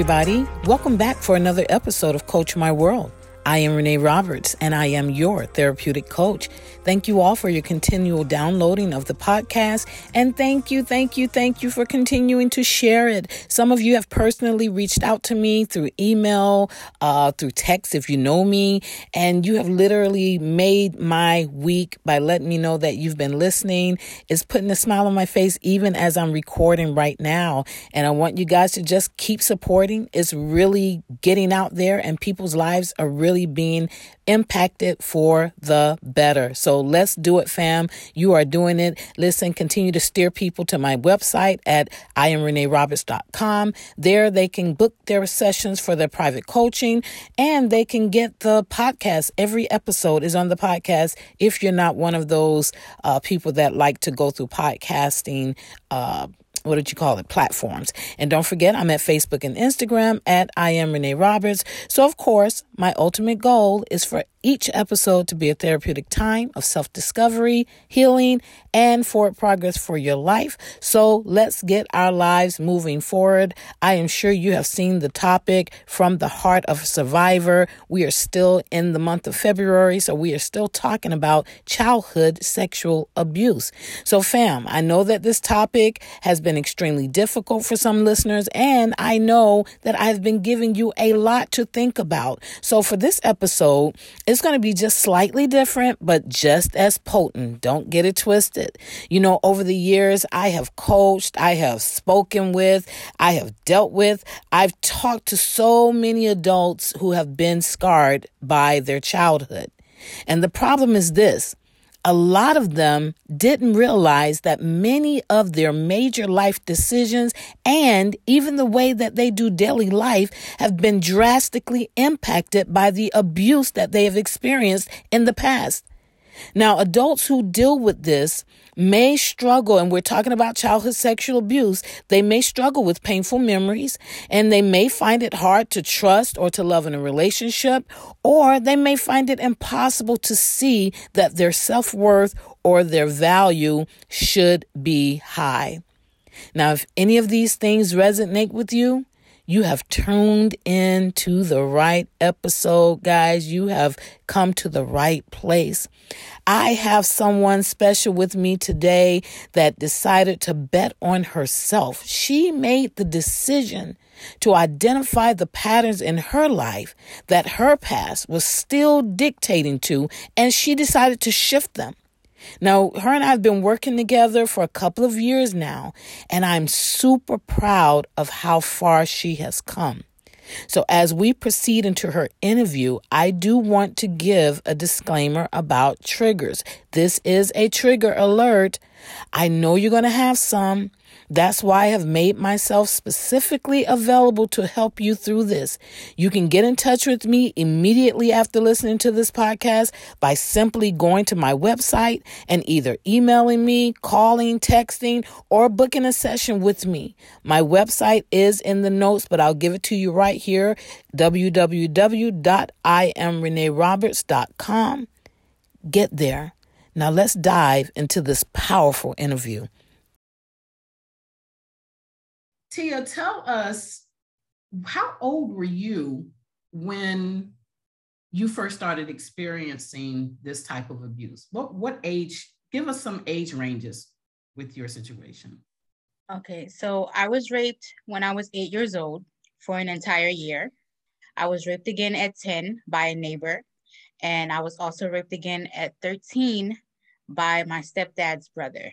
Everybody. Welcome back for another episode of Coach My World. I am Renee Roberts, and I am your therapeutic coach. Thank you all for your continual downloading of the podcast. And thank you, thank you, thank you for continuing to share it. Some of you have personally reached out to me through email, uh, through text if you know me, and you have literally made my week by letting me know that you've been listening. It's putting a smile on my face even as I'm recording right now. And I want you guys to just keep supporting. It's really getting out there, and people's lives are really being impacted for the better. So let's do it, fam. You are doing it. Listen, continue to steer people to my website at iamreneeroberts.com. There they can book their sessions for their private coaching and they can get the podcast. Every episode is on the podcast if you're not one of those uh, people that like to go through podcasting. Uh, what did you call it? Platforms. And don't forget, I'm at Facebook and Instagram at I am Renee Roberts. So, of course, my ultimate goal is for each episode to be a therapeutic time of self discovery, healing, and forward progress for your life. So let's get our lives moving forward. I am sure you have seen the topic from the heart of survivor. We are still in the month of February, so we are still talking about childhood sexual abuse. So, fam, I know that this topic has been extremely difficult for some listeners, and I know that I've been giving you a lot to think about. So, for this episode, it's going to be just slightly different, but just as potent. Don't get it twisted. You know, over the years, I have coached, I have spoken with, I have dealt with, I've talked to so many adults who have been scarred by their childhood. And the problem is this a lot of them didn't realize that many of their major life decisions and even the way that they do daily life have been drastically impacted by the abuse that they have experienced in the past. Now, adults who deal with this may struggle, and we're talking about childhood sexual abuse, they may struggle with painful memories and they may find it hard to trust or to love in a relationship, or they may find it impossible to see that their self worth or their value should be high. Now, if any of these things resonate with you, you have tuned in to the right episode, guys. You have come to the right place. I have someone special with me today that decided to bet on herself. She made the decision to identify the patterns in her life that her past was still dictating to, and she decided to shift them. Now, her and I have been working together for a couple of years now, and I'm super proud of how far she has come. So, as we proceed into her interview, I do want to give a disclaimer about triggers. This is a trigger alert. I know you're going to have some. That's why I have made myself specifically available to help you through this. You can get in touch with me immediately after listening to this podcast by simply going to my website and either emailing me, calling, texting, or booking a session with me. My website is in the notes, but I'll give it to you right here www.iamreneeroberts.com. Get there. Now let's dive into this powerful interview. Tia, tell us how old were you when you first started experiencing this type of abuse? What what age? Give us some age ranges with your situation. Okay, so I was raped when I was eight years old for an entire year. I was raped again at 10 by a neighbor. And I was also raped again at 13 by my stepdad's brother.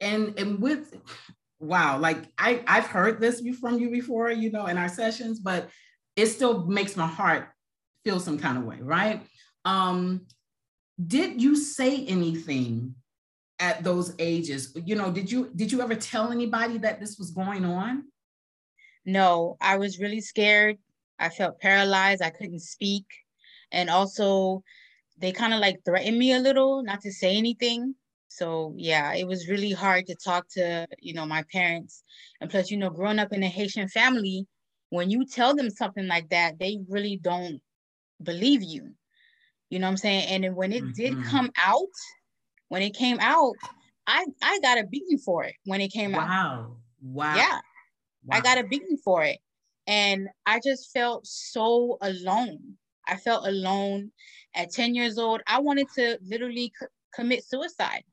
And and with wow, like I, I've heard this from you before, you know, in our sessions, but it still makes my heart feel some kind of way, right? Um, did you say anything at those ages? You know, did you did you ever tell anybody that this was going on? No, I was really scared. I felt paralyzed. I couldn't speak. And also they kind of like threatened me a little not to say anything so yeah it was really hard to talk to you know my parents and plus you know growing up in a haitian family when you tell them something like that they really don't believe you you know what i'm saying and when it mm-hmm. did come out when it came out i i got a beating for it when it came wow. out wow wow. yeah wow. i got a beating for it And I just felt so alone. I felt alone at 10 years old. I wanted to literally c- commit suicide.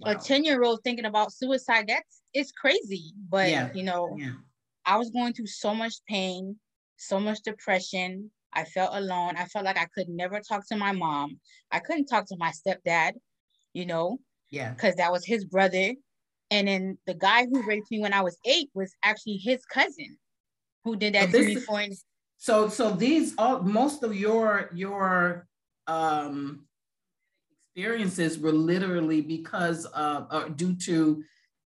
Wow. A 10 year old thinking about suicide, that's it's crazy. But yeah. you know, yeah. I was going through so much pain, so much depression. I felt alone. I felt like I could never talk to my mom. I couldn't talk to my stepdad, you know? Yeah. Because that was his brother. And then the guy who raped me when I was eight was actually his cousin who did that so to me for so so these all most of your your um experiences were literally because of or due to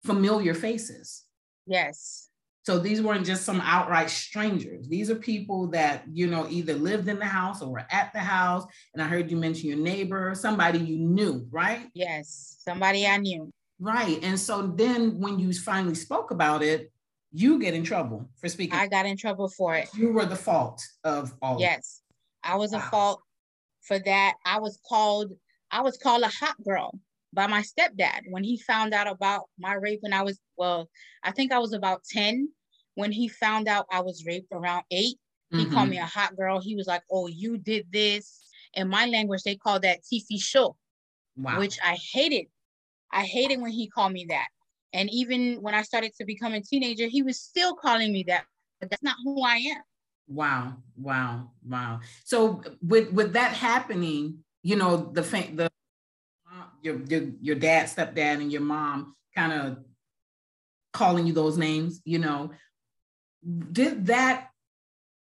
familiar faces. Yes. So these weren't just some outright strangers. These are people that, you know, either lived in the house or were at the house. And I heard you mention your neighbor, somebody you knew, right? Yes, somebody I knew. Right. And so then when you finally spoke about it, you get in trouble for speaking. I got in trouble for it. You were the fault of all. Yes. I was wow. a fault for that. I was called, I was called a hot girl by my stepdad when he found out about my rape when I was, well, I think I was about 10 when he found out I was raped around 8 mm-hmm. He called me a hot girl. He was like, "Oh, you did this." In my language, they call that "tifi show," wow. which I hated. I hated when he called me that. And even when I started to become a teenager, he was still calling me that. But that's not who I am. Wow, wow, wow. So with with that happening, you know, the the your your your dad, stepdad, and your mom kind of calling you those names, you know, did that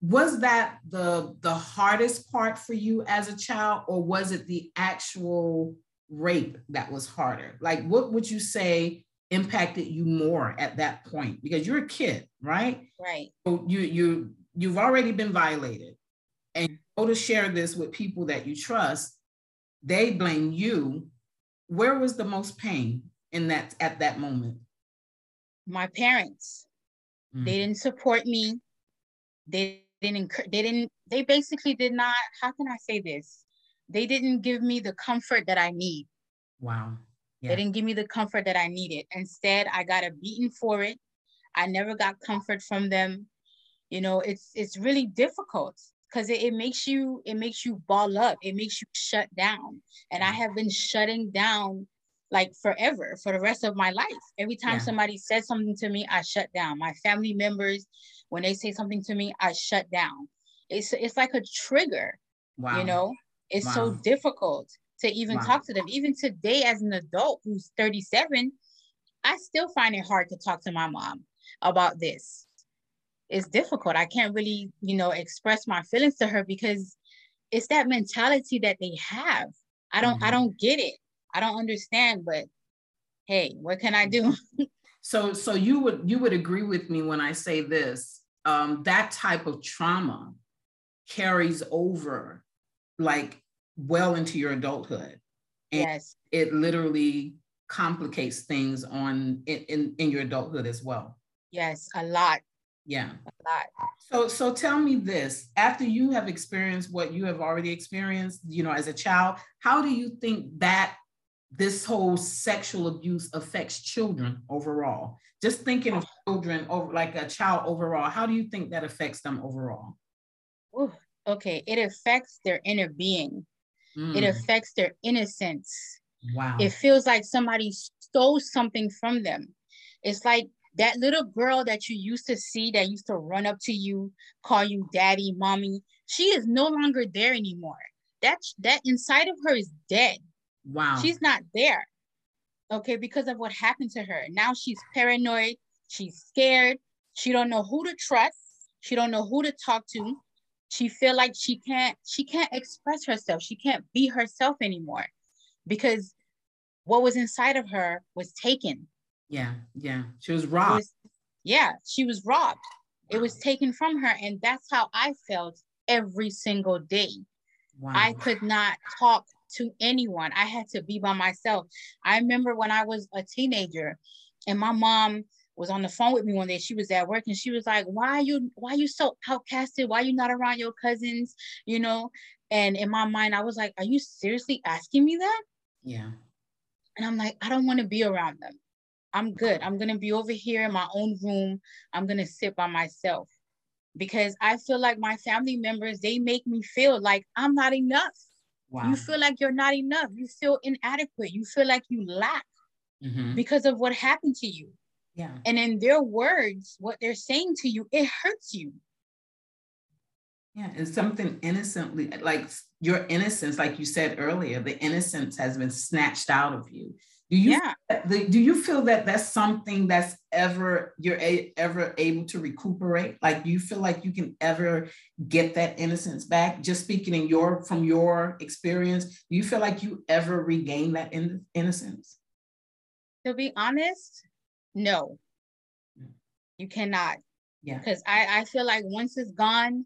was that the the hardest part for you as a child or was it the actual rape that was harder like what would you say impacted you more at that point because you're a kid right? Right. So you you you've already been violated and go to share this with people that you trust they blame you. Where was the most pain in that at that moment? My parents. Mm. they didn't support me. They didn't they didn't they basically did not how can i say this? They didn't give me the comfort that i need. Wow yeah. they didn't give me the comfort that i needed. Instead i got a beating for it. I never got comfort from them. You know it's it's really difficult because it, it makes you it makes you ball up. It makes you shut down. And i have been shutting down like forever for the rest of my life. Every time yeah. somebody says something to me i shut down. My family members when they say something to me i shut down. It's it's like a trigger wow. you know? It's wow. so difficult to even wow. talk to them even today as an adult who's 37 i still find it hard to talk to my mom about this it's difficult. I can't really, you know, express my feelings to her because it's that mentality that they have. I don't mm-hmm. I don't get it. I don't understand, but hey, what can I do? so so you would you would agree with me when I say this. Um, that type of trauma carries over like well into your adulthood. And yes. It literally complicates things on in, in, in your adulthood as well. Yes, a lot. Yeah. A lot. So so tell me this, after you have experienced what you have already experienced, you know, as a child, how do you think that this whole sexual abuse affects children overall? Just thinking of children over like a child overall, how do you think that affects them overall? Ooh, okay, it affects their inner being. Mm. It affects their innocence. Wow. It feels like somebody stole something from them. It's like that little girl that you used to see that used to run up to you, call you daddy, mommy, she is no longer there anymore. That that inside of her is dead. Wow. She's not there. Okay, because of what happened to her. Now she's paranoid, she's scared, she don't know who to trust, she don't know who to talk to. She feel like she can't she can't express herself. She can't be herself anymore because what was inside of her was taken yeah, yeah. She was robbed. Was, yeah, she was robbed. Wow. It was taken from her. And that's how I felt every single day. Wow. I could not talk to anyone. I had to be by myself. I remember when I was a teenager and my mom was on the phone with me one day. She was at work and she was like, Why are you why are you so outcasted? Why are you not around your cousins? You know? And in my mind, I was like, Are you seriously asking me that? Yeah. And I'm like, I don't want to be around them. I'm good. I'm gonna be over here in my own room. I'm gonna sit by myself. because I feel like my family members, they make me feel like I'm not enough. Wow. You feel like you're not enough. You feel inadequate. You feel like you lack mm-hmm. because of what happened to you. Yeah. And in their words, what they're saying to you, it hurts you. Yeah, and something innocently, like your innocence, like you said earlier, the innocence has been snatched out of you. Do you yeah. do you feel that that's something that's ever you're a, ever able to recuperate? Like, do you feel like you can ever get that innocence back? Just speaking in your from your experience, do you feel like you ever regain that in, innocence? To be honest, no, you cannot. Yeah, because I I feel like once it's gone,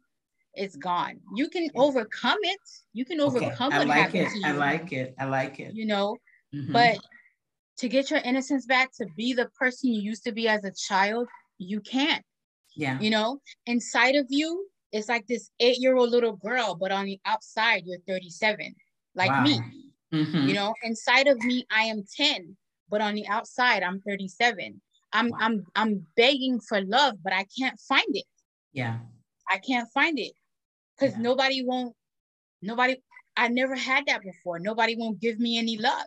it's gone. You can yeah. overcome it. You can overcome okay. I like it. I like it. I like it. You know, mm-hmm. but to get your innocence back, to be the person you used to be as a child, you can't. Yeah. You know, inside of you, it's like this eight year old little girl, but on the outside, you're 37, like wow. me. Mm-hmm. You know, inside of me, I am 10, but on the outside, I'm 37. I'm wow. I'm I'm begging for love, but I can't find it. Yeah. I can't find it because yeah. nobody won't, nobody, I never had that before. Nobody won't give me any love.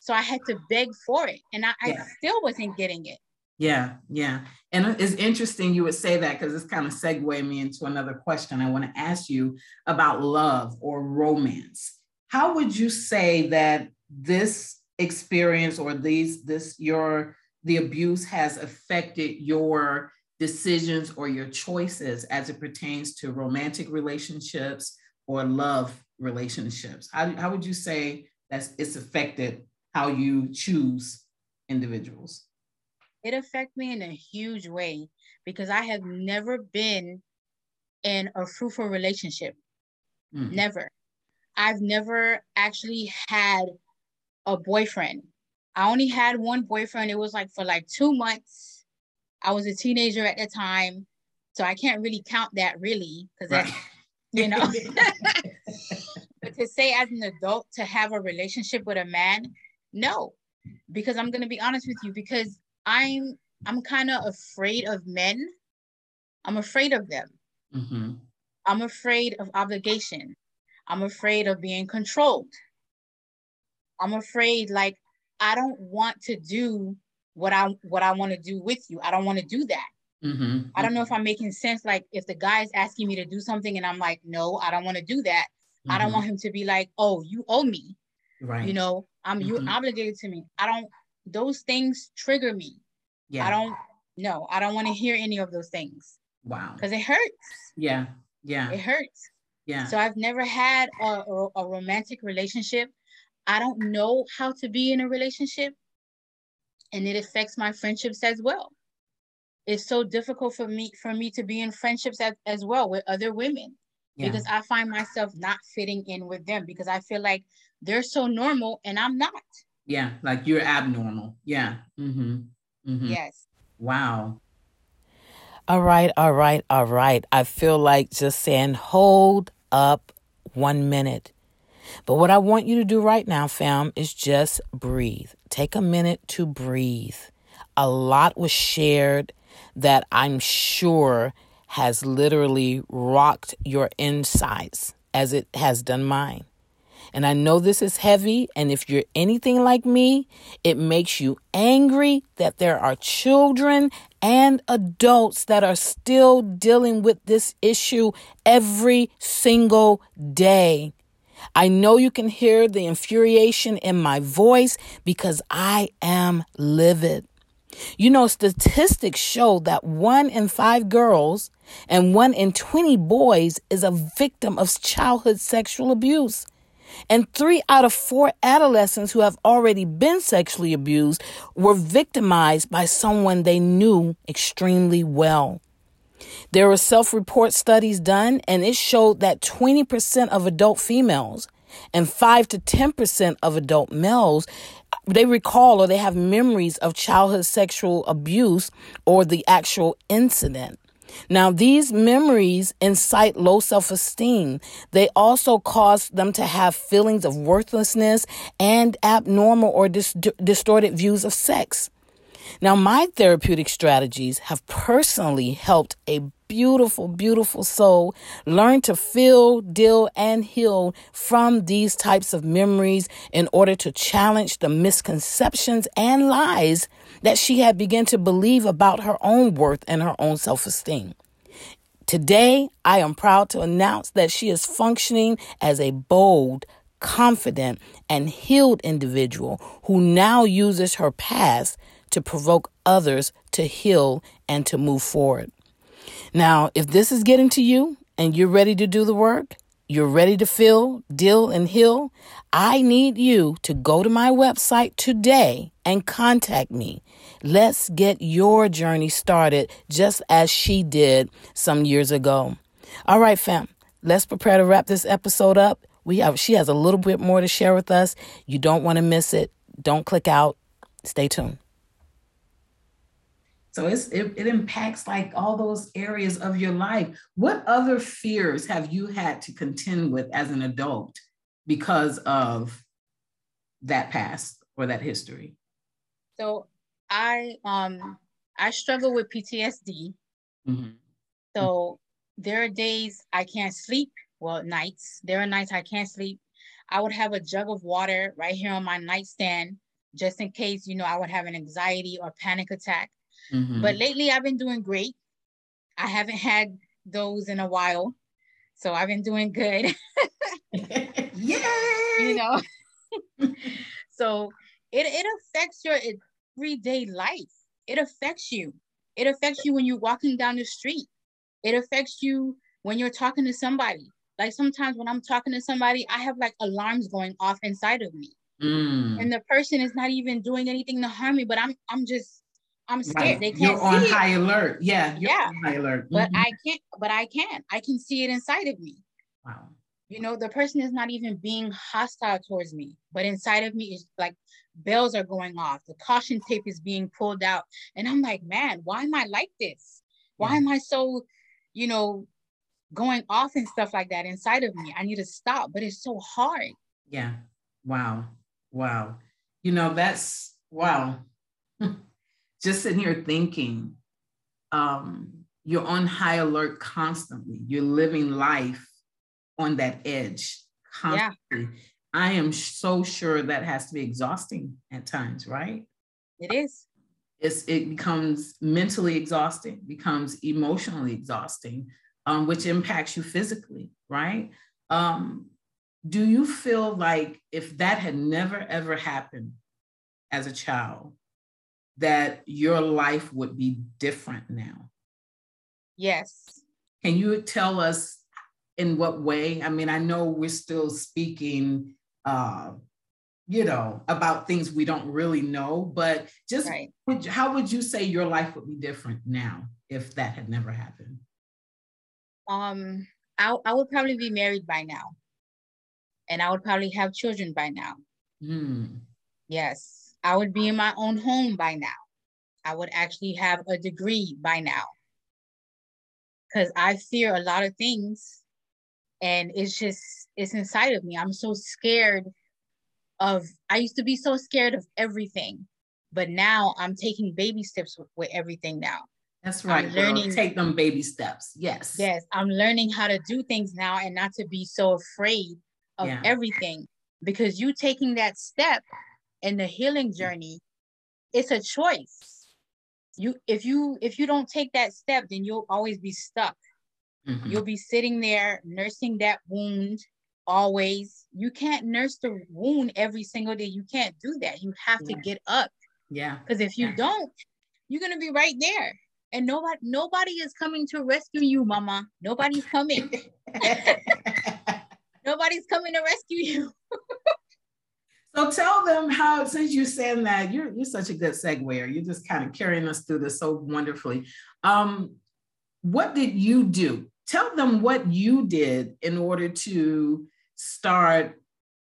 So I had to beg for it and I, yeah. I still wasn't getting it. Yeah, yeah. And it's interesting you would say that because it's kind of segue me into another question I want to ask you about love or romance. How would you say that this experience or these this your the abuse has affected your decisions or your choices as it pertains to romantic relationships or love relationships? How, how would you say that it's affected how you choose individuals? It affected me in a huge way because I have never been in a fruitful relationship. Mm. Never. I've never actually had a boyfriend. I only had one boyfriend. It was like for like two months. I was a teenager at the time. So I can't really count that really because right. you know. but to say as an adult to have a relationship with a man, no, because I'm gonna be honest with you, because I'm I'm kind of afraid of men. I'm afraid of them. Mm-hmm. I'm afraid of obligation. I'm afraid of being controlled. I'm afraid like I don't want to do what I what I want to do with you. I don't want to do that. Mm-hmm. I don't know if I'm making sense. Like if the guy is asking me to do something and I'm like, no, I don't want to do that. Mm-hmm. I don't mm-hmm. want him to be like, oh, you owe me. Right. You know, I'm mm-hmm. you obligated to me. I don't those things trigger me. Yeah. I don't no, I don't want to hear any of those things. Wow. Because it hurts. Yeah. Yeah. It hurts. Yeah. So I've never had a, a, a romantic relationship. I don't know how to be in a relationship. And it affects my friendships as well. It's so difficult for me for me to be in friendships as, as well with other women yeah. because I find myself not fitting in with them because I feel like they're so normal and I'm not. Yeah, like you're abnormal. Yeah. Mm-hmm. Mm-hmm. Yes. Wow. All right, all right, all right. I feel like just saying, hold up one minute. But what I want you to do right now, fam, is just breathe. Take a minute to breathe. A lot was shared that I'm sure has literally rocked your insides as it has done mine. And I know this is heavy. And if you're anything like me, it makes you angry that there are children and adults that are still dealing with this issue every single day. I know you can hear the infuriation in my voice because I am livid. You know, statistics show that one in five girls and one in 20 boys is a victim of childhood sexual abuse. And three out of four adolescents who have already been sexually abused were victimized by someone they knew extremely well. There were self report studies done, and it showed that 20% of adult females and 5 to 10% of adult males they recall or they have memories of childhood sexual abuse or the actual incident. Now, these memories incite low self esteem. They also cause them to have feelings of worthlessness and abnormal or dis- distorted views of sex. Now, my therapeutic strategies have personally helped a beautiful, beautiful soul, learn to feel, deal, and heal from these types of memories in order to challenge the misconceptions and lies that she had begun to believe about her own worth and her own self esteem. Today, I am proud to announce that she is functioning as a bold, confident, and healed individual who now uses her past to provoke others to heal and to move forward. Now, if this is getting to you and you're ready to do the work, you're ready to feel, deal, and heal, I need you to go to my website today and contact me. Let's get your journey started just as she did some years ago. All right, fam, let's prepare to wrap this episode up. We have she has a little bit more to share with us. You don't want to miss it. Don't click out. Stay tuned. So it's it, it impacts like all those areas of your life. What other fears have you had to contend with as an adult because of that past or that history? So I um I struggle with PTSD. Mm-hmm. So there are days I can't sleep. Well, nights. There are nights I can't sleep. I would have a jug of water right here on my nightstand just in case, you know, I would have an anxiety or panic attack. Mm-hmm. But lately I've been doing great. I haven't had those in a while. So I've been doing good. Yay! You know. so it, it affects your everyday life. It affects you. It affects you when you're walking down the street. It affects you when you're talking to somebody. Like sometimes when I'm talking to somebody, I have like alarms going off inside of me. Mm. And the person is not even doing anything to harm me, but I'm I'm just I'm scared. Right. They can't you're on high alert. Yeah, yeah. high alert. Mm-hmm. But I can't, but I can. I can see it inside of me. Wow. You know, the person is not even being hostile towards me, but inside of me is like bells are going off. The caution tape is being pulled out. And I'm like, man, why am I like this? Why yeah. am I so, you know, going off and stuff like that inside of me? I need to stop, but it's so hard. Yeah. Wow. Wow. You know, that's wow. Just sitting here thinking, um, you're on high alert constantly. You're living life on that edge constantly. Yeah. I am so sure that has to be exhausting at times, right? It is. It's, it becomes mentally exhausting, becomes emotionally exhausting, um, which impacts you physically, right? Um, do you feel like if that had never ever happened as a child, that your life would be different now? Yes. Can you tell us in what way? I mean, I know we're still speaking, uh, you know, about things we don't really know, but just right. would, how would you say your life would be different now if that had never happened? Um, I, I would probably be married by now, and I would probably have children by now. Mm. Yes, I would be in my own home by now. I would actually have a degree by now. Because I fear a lot of things and it's just it's inside of me. I'm so scared of i used to be so scared of everything but now i'm taking baby steps with, with everything now. That's right I'm learning take them baby steps. Yes. Yes i'm learning how to do things now and not to be so afraid of yeah. everything because you taking that step in the healing journey it's a choice you if you if you don't take that step then you'll always be stuck Mm-hmm. You'll be sitting there nursing that wound always. You can't nurse the wound every single day. You can't do that. You have yeah. to get up. Yeah. Because if you yeah. don't, you're gonna be right there. And nobody nobody is coming to rescue you, mama. Nobody's coming. Nobody's coming to rescue you. so tell them how, since you're saying that, you're you're such a good segue. You're just kind of carrying us through this so wonderfully. Um, what did you do? Tell them what you did in order to start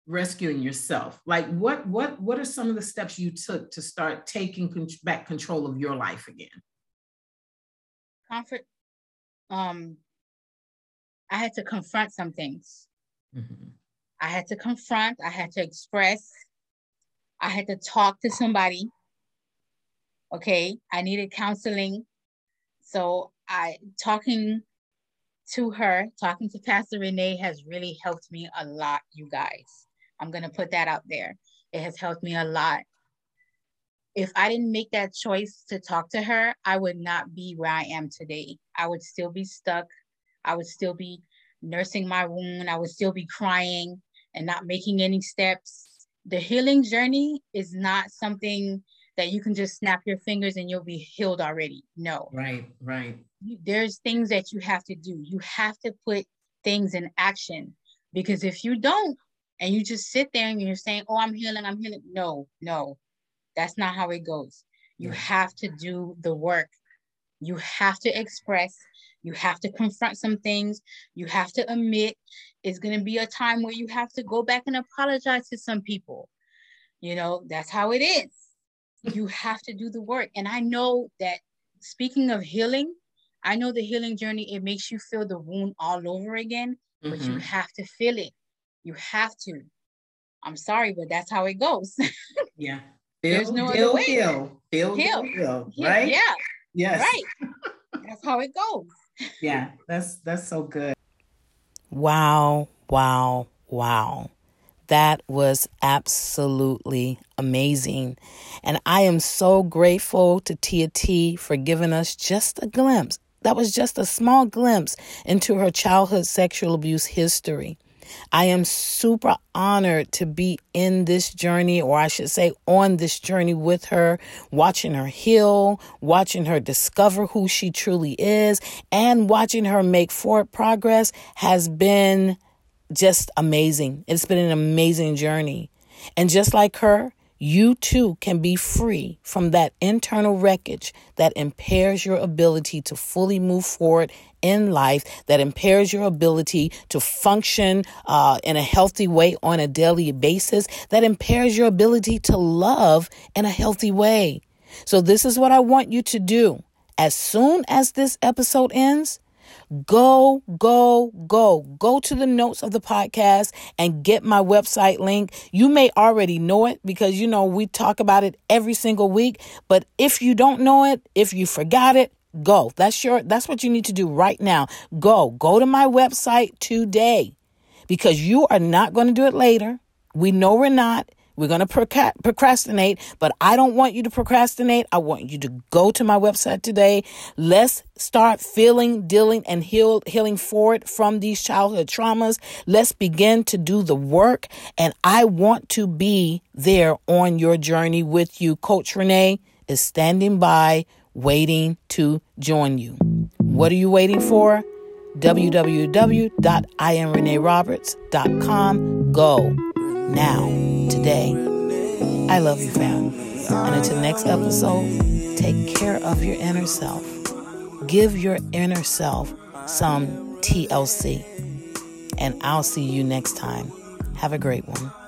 rescuing yourself. Like what what what are some of the steps you took to start taking con- back control of your life again? Comfort. Um, I had to confront some things. Mm-hmm. I had to confront. I had to express. I had to talk to somebody. Okay, I needed counseling. So I talking to her, talking to Pastor Renee has really helped me a lot, you guys. I'm to put that out there. It has helped me a lot. If I didn't make that choice to talk to her, I would not be where I am today. I would still be stuck. I would still be nursing my wound. I would still be crying and not making any steps. The healing journey is not something that you can just snap your fingers and you'll be healed already. No. Right, right. There's things that you have to do. You have to put things in action because if you don't and you just sit there and you're saying, "Oh, I'm healing, I'm healing." No, no. That's not how it goes. You have to do the work. You have to express. You have to confront some things. You have to admit. It's going to be a time where you have to go back and apologize to some people. You know, that's how it is you have to do the work. And I know that speaking of healing, I know the healing journey, it makes you feel the wound all over again, mm-hmm. but you mm-hmm. have to feel it. You have to. I'm sorry, but that's how it goes. yeah. Feel, There's no feel, other way. Feel, feel, feel, feel, right? Yeah. Yes. Right. that's how it goes. yeah, that's that's so good. Wow, wow, wow. That was absolutely amazing. And I am so grateful to Tia T for giving us just a glimpse. That was just a small glimpse into her childhood sexual abuse history. I am super honored to be in this journey, or I should say, on this journey with her, watching her heal, watching her discover who she truly is, and watching her make forward progress has been just amazing. It's been an amazing journey. And just like her, you too can be free from that internal wreckage that impairs your ability to fully move forward in life, that impairs your ability to function uh, in a healthy way on a daily basis, that impairs your ability to love in a healthy way. So, this is what I want you to do. As soon as this episode ends, Go, go, go. Go to the notes of the podcast and get my website link. You may already know it because you know we talk about it every single week. But if you don't know it, if you forgot it, go. That's your that's what you need to do right now. Go. Go to my website today because you are not going to do it later. We know we're not. We're going to procrastinate, but I don't want you to procrastinate. I want you to go to my website today. Let's start feeling, dealing, and heal, healing forward from these childhood traumas. Let's begin to do the work. And I want to be there on your journey with you. Coach Renee is standing by, waiting to join you. What are you waiting for? www.imreneeroberts.com. Go now, today. I love you, fam. And until next episode, take care of your inner self. Give your inner self some TLC. And I'll see you next time. Have a great one.